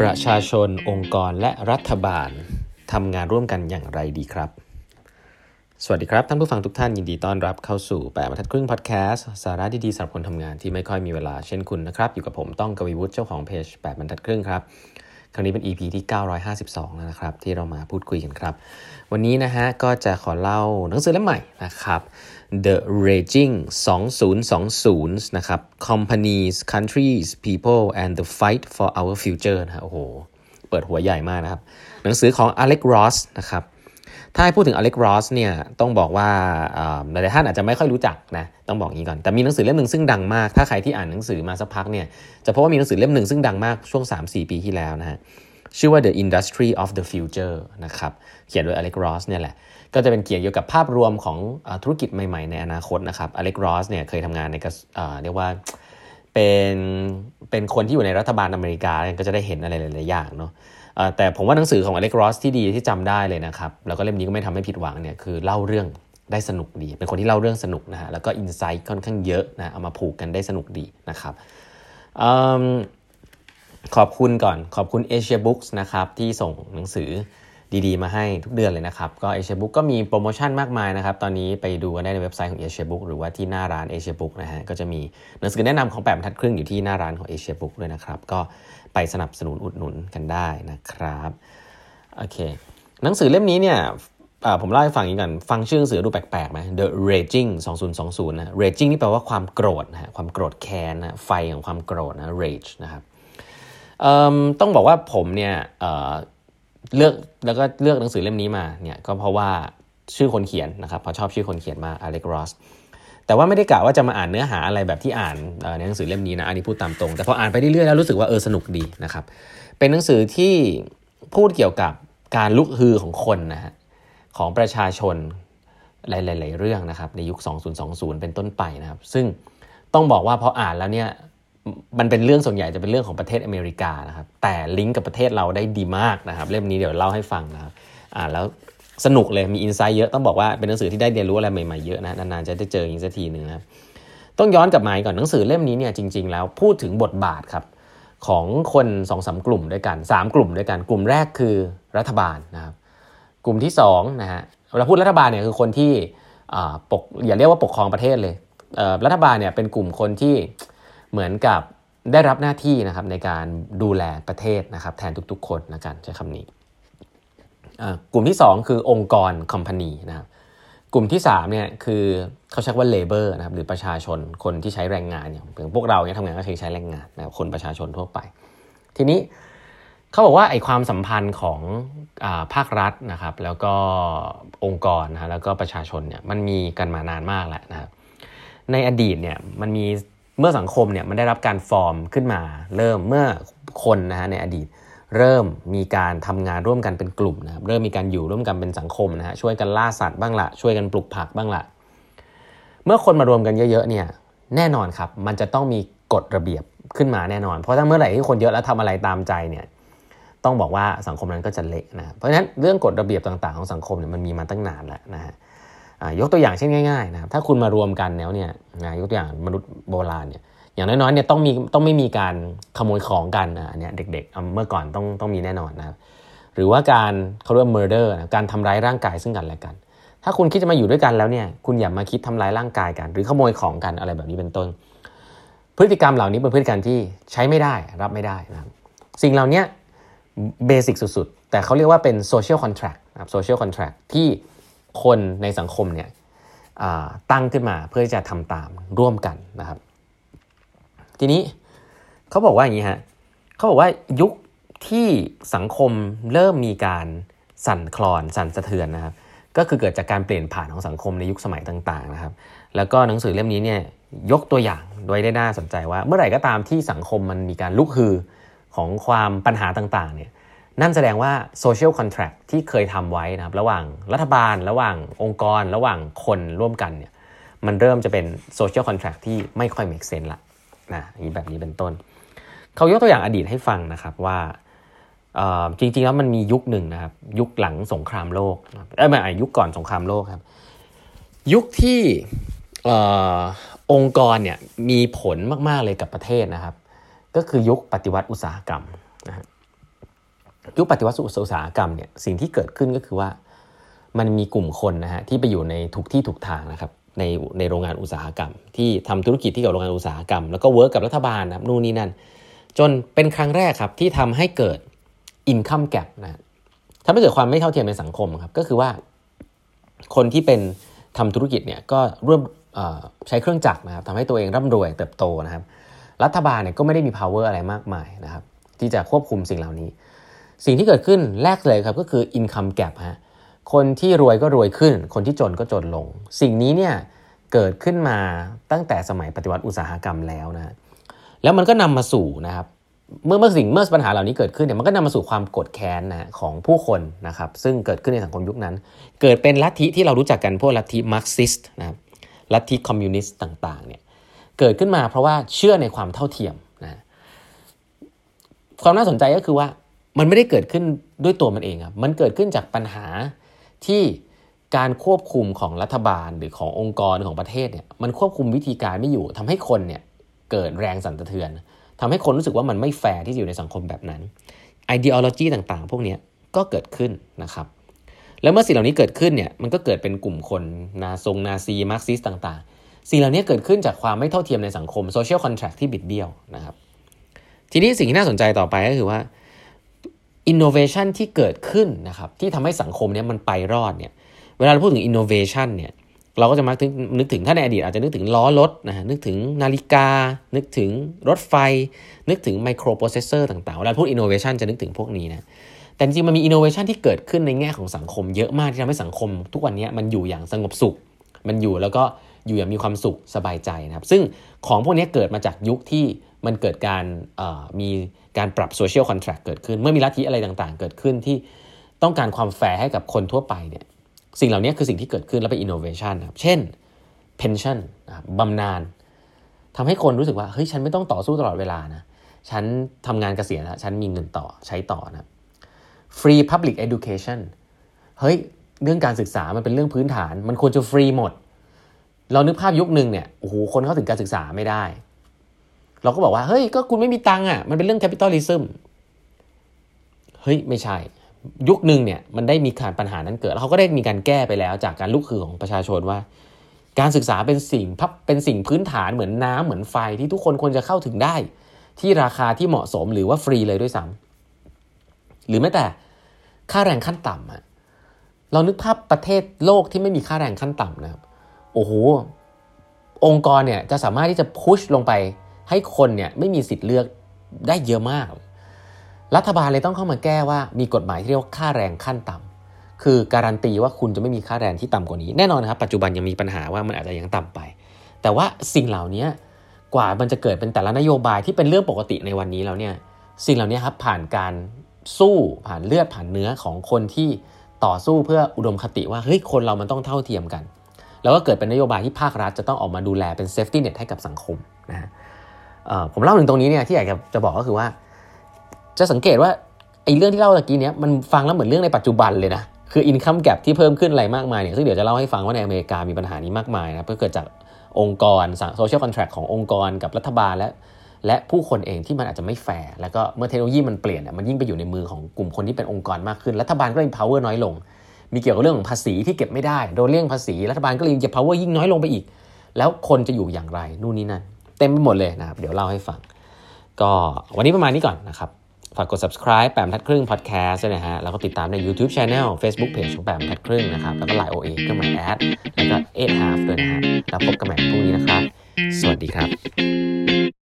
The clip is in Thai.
ประชาชนองค์กรและรัฐบาลทำงานร่วมกันอย่างไรดีครับ สวัสดีครับ ท่านผู้ฟังทุกท่านยินดีต้อนรับเข้าสู่แปดบรรทัดครึ่งพอดแคสต์สาระดีๆสำหรับคนทำงานที่ไม่ค่อยมีเวลาเช่นคุณนะครับ อยู่กับผมต้องกวีวุฒิเจ้าของเพจแปดบรรทัดครึ่งครับ ครั้งนี้เป็น EP ที่ 952 แล้วนะครับ ที่เรามาพูดคุยกันครับ วันนี้นะฮะก็จะขอเล่าหนังสือเล่มใหม่นะครับ The Raging 2020 นะครับ Companies, Countries, People and the Fight for Our Future นะฮะโอ้โห เปิดหัวใหญ่มากนะครับ หนังสือของ Alex Ross นะครับ ถ้าพูดถึง Alex Ross เนี่ยต้องบอกว่าหลายท่านอาจจะไม่ค่อยรู้จักนะต้องบอกงี้ก่อน แต่มีหนังสือเล่มหนึ่งซึ่งดังมาก ถ้าใครที่อ่านหนังสือมาสักพักเนี่ยจะพบว่ามีหนังสือเล่มหนึ่งซึ่งดังมากช่วง 3-4 ปีที่แล้วนะฮะชื่อว่า The Industry of the Future นะครับเขียนโดย Alex Ross เนี่ยแหละก็จะเป็นเกี่ยวกับภาพรวมของอธุรกิจใหม่ๆ ในอนาคตนะครับ Alex Ross เนี่ยเคยทำงานในเรียกว่าเป็นเป็นคนที่อยู่ในรัฐบาลอเมริกาก็จะได้เห็นอะไรหลายๆอย่างเนาะ แต่ผมว่าหนังสือของอเล็กรอสที่ดีที่จำได้เลยนะครับ แล้วก็เล่มนี้ก็ไม่ทำให้ผิดหวังเนี่ยคือเล่าเรื่องได้สนุกดี เป็นคนที่เล่าเรื่องสนุกนะฮะแล้วก็อินไซต์ค่อนข้างเยอะนะเอามาผูกกันได้สนุกดีนะครับขอบคุณก่อนขอบคุณ Asia Books นะครับที่ส่งหนังสือ ดีๆ มาให้ทุกเดือนเลยนะครับ ก็ Asia Book ก็มีโปรโมชั่นมากมายนะครับ ตอนนี้ไปดูกันได้ในเว็บไซต์ของ Asia Book หรือว่าที่หน้าร้าน Asia Book นะฮะก็จะมีหนังสือแนะนำของแปดบรรทัดครึ่งอยู่ที่หน้าร้านของ Asia Book ด้วยนะครับ ก็ไปสนับสนุนอุดหนุนกันได้นะครับโอเคหนังสือเล่มนี้เนี่ยผมเล่าให้ฟังอีกก่อนฟังชื่อหนังสือดูแปลกๆไหม The Raging 2020นะ Raging นี่แปลว่าความโกรธนะความโกรธแค้นนะไฟของความโกรธนะ rage นะครับต้องบอกว่าผมเนี่ย เลือกแล้วก็เลือกหนังสือเล่มนี้มาเนี่ยก็เพราะว่าชื่อคนเขียนนะครับพอชอบชื่อคนเขียนมาอเล็กรอสแต่ว่าไม่ได้กะว่าจะมาอ่านเนื้อหาอะไรแบบที่อ่านในหนังสือเล่มนี้นะอันนี้พูดตามตรง แต่พออ่านไปเรื่อยๆแล้วรู้สึกว่าเออสนุกดีนะครับเป็นหนังสือที่พูดเกี่ยวกับการลุกฮือของคนนะฮะของประชาชนหลายๆเรื่องนะครับในยุค 2020 เป็นต้นไปนะครับ ซึ่งต้องบอกว่าพออ่านแล้วเนี่ย มันเป็นเรื่องส่วนใหญ่จะเป็นเรื่องของประเทศอเมริกานะครับแต่ลิงก์กับประเทศเราได้ดีมากนะครับเล่มนี้เดี๋ยวเล่าให้ฟังนะครับอ่าแล้วสนุกเลยมีอินไซต์เยอะต้องบอกว่าเป็นหนังสือที่ได้เรียนรู้อะไรใหม่ๆเยอะนะนานๆจะได้เจออีกสักทีหนึ่งนะต้องย้อนกลับมาก่อนหนังสือเล่มนี้เนี่ยจริง ๆ แล้วพูดถึงบทบาทครับของคน2อสกลุ่มด้วยกัน 3 กลุ่มด้วยกันกลุ่มแรกคือรัฐบาลนะครับกลุ่มที่2นะฮะเวลาพูดรัฐบาลเนี่ยคือคนที่ปกอย่าเรียกว่าปกครองประเทศเลยรัฐบาลเนี่ยเป็นกลุ่มคนที่ เหมือนกับได้รับหน้าที่นะครับในการดูแลประเทศนะครับแทนทุกๆ คนนะกันใช้คำนี้กลุ่มที่ 2 คือองค์กรคอมพานีนะครับกลุ่มที่3เนี่ยคือเขาใช้ว่า labor นะครับหรือประชาชนคนที่ใช้แรงงานอย่างพวกเราเนี่ยทำงานก็ใช้ใช้แรงงานนะครับคนประชาชนทั่วไป ทีนี้เขาบอกว่าไอ้ความสัมพันธ์ของอภาครัฐนะครับ แล้วก็องค์กรนะแล้วก็ประชาชนเนี่ยมันมีกันมานานมากแล้วนะครับในอดีตเนี่ยมันมี เมื่อสังคมเนี่ยมันได้รับการฟอร์มขึ้นมา เริ่มเมื่อคนนะฮะในอดีต เริ่มมีการทำงานร่วมกันเป็นกลุ่มนะครับเริ่มมีการอยู่ร่วมกันเป็นสังคมนะฮะช่วยกันล่าสัตว์บ้างละช่วยกันปลูกผักบ้างละเมื่อคนมารวมกันเยอะๆเนี่ยแน่นอนครับ มันจะต้องมีกฎระเบียบขึ้นมาแน่นอน เพราะถ้าเมื่อไหร่ที่คนเยอะแล้วทำอะไรตามใจเนี่ยต้องบอกว่าสังคมนั้นก็จะเละนะเพราะฉะนั้นเรื่องกฎระเบียบต่างๆของสังคมเนี่ยมันมีมาตั้งนานแล้วนะฮะ ยกตัวอย่างเช่นง่ายๆนะครับถ้าคุณมารวมกันแล้วเนี่ยนะยกตัวอย่างมนุษย์โบราณเนี่ยอย่างน้อยๆเนี่ยต้องมีต้องไม่มีการขโมยของกันนะเนี่ยเด็กๆเมื่อก่อนต้องต้องมีแน่นอนนะครับหรือว่าการเขาเรียกว่า murder นะการทำร้ายร่างกายซึ่งกันและกัน ถ้าคุณคิดจะมาอยู่ด้วยกันแล้วเนี่ยคุณอย่ามาคิดทำร้ายร่างกายกัน หรือขโมยของกันอะไรแบบนี้เป็นต้น พฤติกรรมเหล่านี้เป็นพฤติกรรมที่ใช้ไม่ได้รับไม่ได้นะครับสิ่งเหล่านี้เบสิกสุดๆ แต่เขาเรียกว่าเป็น social contract นะครับ social contract ที่ คนในสังคมเนี่ยตั้งขึ้นมาเพื่อจะทำตามร่วมกันนะครับ ทีนี้เขาบอกว่าอย่างนี้ฮะเขาบอกว่ายุคที่สังคมเริ่มมีการสั่นคลอนสั่นสะเทือนนะครับ ก็คือเกิดจากการเปลี่ยนผ่านของสังคมในยุคสมัยต่างๆนะครับ แล้วก็หนังสือเล่มนี้เนี่ยยกตัวอย่างโดยได้น่าสนใจว่า เมื่อไหร่ก็ตามที่สังคมมันมีการลุกฮือของความปัญหาต่างๆเนี่ย นั่นแสดงว่า social contract ที่เคยทำไว้นะครับระหว่างรัฐบาล ระหว่างองค์กร ระหว่างคนร่วมกันเนี่ยมันเริ่มจะเป็น social contract ที่ไม่ค่อย make sense ละนะนี้แบบนี้เป็นต้น เขายกตัวอย่างอดีตให้ฟังนะครับว่าจริงๆแล้วมันมียุคหนึ่งนะครับ ยุคหลังสงครามโลกเออไม่ยุคก่อนสงครามโลกครับ ยุคที่องค์กรเนี่ยมีผลมากๆเลยกับประเทศนะครับ ก็คือยุคปฏิวัติอุตสาหกรรมนะ ยุคปฏิวัติอุตสาหกรรมเนี่ยสิ่งที่เกิดขึ้นก็คือว่า มันมีกลุ่มคนนะฮะที่ไปอยู่ในทุกที่ทุกทางนะครับในในโรงงานอุตสาหกรรม ที่ทำธุรกิจที่เกี่ยวกับโรงงานอุตสาหกรรม แล้วก็ work กับรัฐบาลนะนู่นนี่นั่น จนเป็นครั้งแรกครับที่ทำให้เกิด income gap นะทำให้เกิดความไม่เท่าเทียมในสังคมครับก็คือว่าคนที่เป็นทำธุรกิจเนี่ยก็ร่วมใช้เครื่องจักรนะครับทำให้ตัวเองร่ำรวยเติบโตนะครับ รัฐบาลเนี่ยก็ไม่ได้มี power อะไรมากมายนะครับที่จะควบคุมสิ่งเหล่านี้ สิ่งที่เกิดขึ้นแรกเลยครับก็คือ income gap ฮะคนที่รวยก็รวยขึ้น คนที่จนก็จนลง สิ่งนี้เนี่ยเกิดขึ้นมาตั้งแต่สมัยปฏิวัติอุตสาหกรรมแล้วนะแล้วมันก็นำมาสู่นะครับเมื่อเมื่อสิ่งเมื่อปัญหาเหล่านี้เกิดขึ้นเนี่ยมันก็นำมาสู่ความโกรธแค้นนะของผู้คนนะครับซึ่งเกิดขึ้นในสังคมยุคนั้น เกิดเป็นลัทธิที่เรารู้จักกันพวกลัทธิมาร์กซิสต์นะครับลัทธิคอมมิวนิสต์ต่างๆเนี่ยเกิดขึ้นมาเพราะว่าเชื่อในความเท่าเทียมนะความน่าสนใจก็คือว่า มันไม่ได้เกิดขึ้นด้วยตัวมันเองครับมันเกิดขึ้นจากปัญหาที่การควบคุมของรัฐบาลหรือขององค์กรของประเทศเนี่ยมันควบคุมวิธีการไม่อยู่ทำให้คนเนี่ยเกิดแรงสั่นสะเทือนทำให้คนรู้สึกว่ามันไม่แฟร์ที่จะอยู่ในสังคมแบบนั้น ideology ต่างๆ พวกนี้ก็เกิดขึ้นนะครับแล้วเมื่อสิ่งเหล่านี้เกิดขึ้นเนี่ยมันก็เกิดเป็นกลุ่มคนนาซงนาซีมาร์กซิสต่างๆ สิ่งเหล่านี้เกิดขึ้นจากความไม่เท่าเทียมในสังคม social contract ที่บิดเบี้ยวนะครับทีนี้สิ่งที่น่าสนใจต่อไปก็คือว่า อินโนเวชันที่เกิดขึ้นนะครับที่ทำให้สังคมนี้มันไปรอดเนี่ยเวลาเราพูดถึงอินโนเวชันเนี่ยเราก็จะมักนึกถึงถ้าในอดีตอาจจะนึกถึงล้อรถนะฮะนึกถึงนาฬิกา นึกถึงรถไฟ นึกถึงไมโครโปรเซสเซอร์ต่างๆเวลาพูดอินโนเวชันจะนึกถึงพวกนี้นะแต่จริงมันมีอินโนเวชันที่เกิดขึ้นในแง่ของสังคมเยอะมากที่ทำให้สังคม ทุกวันนี้มันอยู่อย่างสงบสุข มันอยู่แล้วก็อยู่อย่างมีความสุขสบายใจนะครับ ซึ่งของพวกนี้เกิดมาจากยุคที่มันเกิดการมีการปรับ social contract เกิดขึ้น เมื่อมีลัทธิอะไรต่างๆ เกิดขึ้นที่ต้องการความแฟร์ให้กับคนทั่วไปเนี่ยสิ่งเหล่านี้คือสิ่งที่เกิดขึ้นแล้วเป็นอินโนเวชันครับเช่น pension บำนาญทำให้คนรู้สึกว่าเฮ้ยฉันไม่ต้องต่อสู้ตลอดเวลานะฉันทำงานเกษียณแล้วฉันมีเงินต่อใช้ต่อนะ free public education เฮ้ยเรื่องการศึกษามันเป็นเรื่องพื้นฐาน มันควรจะฟรีหมด เรานึกภาพยุคหนึ่งเนี่ยโอ้โหคนเข้าถึงการศึกษาไม่ได้ เราก็บอกว่าเฮ้ยก็คุณไม่มีตังค์อะมันเป็นเรื่อง capitalismเฮ้ยไม่ใช่ ยุคหนึ่งเนี่ยมันได้มีการปัญหานั้นเกิดแล้วเขาก็ได้มีการแก้ไปแล้ว จากการลุกคือของประชาชนว่า การศึกษาเป็นสิ่งพับเป็นสิ่งพื้นฐานเหมือนน้ำเหมือนไฟที่ทุกคนควรจะเข้าถึงได้ ที่ราคาที่เหมาะสมหรือว่าฟรีเลยด้วยซ้ำหรือแม้แต่ค่าแรงขั้นต่ำอะเรานึกภาพประเทศโลกที่ไม่มีค่าแรงขั้นต่ำนะครับโอ้โหองค์กรเนี่ยจะสามารถที่จะพุชลงไป ให้คนเนี่ยไม่มีสิทธิ์เลือกได้เยอะมาก รัฐบาลเลยต้องเข้ามาแก้ว่ามีกฎหมายที่เรียกว่าค่าแรงขั้นต่ำคือการันตีว่าคุณจะไม่มีค่าแรงที่ต่ำกว่านี้แน่นอนนะครับปัจจุบันยังมีปัญหาว่ามันอาจจะยังต่ำไป แต่ว่าสิ่งเหล่านี้กว่ามันจะเกิดเป็นแต่ละนโยบายที่เป็นเรื่องปกติในวันนี้แล้วเนี่ยสิ่งเหล่านี้ครับผ่านการสู้ผ่านเลือดผ่านเนื้อของคนที่ต่อสู้เพื่ออุดมคติว่าเฮ้ยคนเรามันต้องเท่าเทียมกัน แล้วก็เกิดเป็นนโยบายที่ภาครัฐจะต้องออกมาดูแลเป็น safety net ให้กับสังคมนะฮะ ผมเล่าถึงตรงนี้เนี่ยที่อยากจะบอกก็คือว่า จะสังเกตว่าไอ้เรื่องที่เล่าตะกี้เนี้ยมันฟังแล้วเหมือนเรื่องในปัจจุบันเลยนะคือ income gap ที่เพิ่มขึ้นอะไรมากมายเนี่ยซึ่งเดี๋ยวจะเล่าให้ฟังว่าในอเมริกามีปัญหานี้มากมายนะเพื่อเกิดจากองค์กร social contract ขององค์กรกับรัฐบาลและและผู้คนเองที่มันอาจจะไม่แฟร์แล้วก็เมื่อเทคโนโลยีมันเปลี่ยนมันยิ่งไปอยู่ในมือของกลุ่มคนที่เป็นองค์กรมากขึ้นรัฐบาลก็เลย power น้อยลง มีเกี่ยวกับเรื่องของภาษีที่เก็บไม่ได้โดนเลี่ยงภาษีรัฐบาลก็เลยจะ power ยิ่งน้อยลงไปอีก แล้วคนจะอยู่อย่างไรนู่นนี่นั่น เต็มไปหมดเลยนะครับ เดี๋ยวเล่าให้ฟัง ก็วันนี้ประมาณนี้ก่อนนะครับ ฝากกด subscribe แปมทัดครึ่ง podcast ด้วยนะฮะ แล้วก็ติดตามใน YouTube Channel Facebook Page ของแปมทัดครึ่งนะครับ แล้วก็ไลน์ OA เครื่องหมายแอดแล้วก็8 half ด้วยนะฮะ แล้วพบกันใหม่พรุ่งนี้นะครับ สวัสดีครับ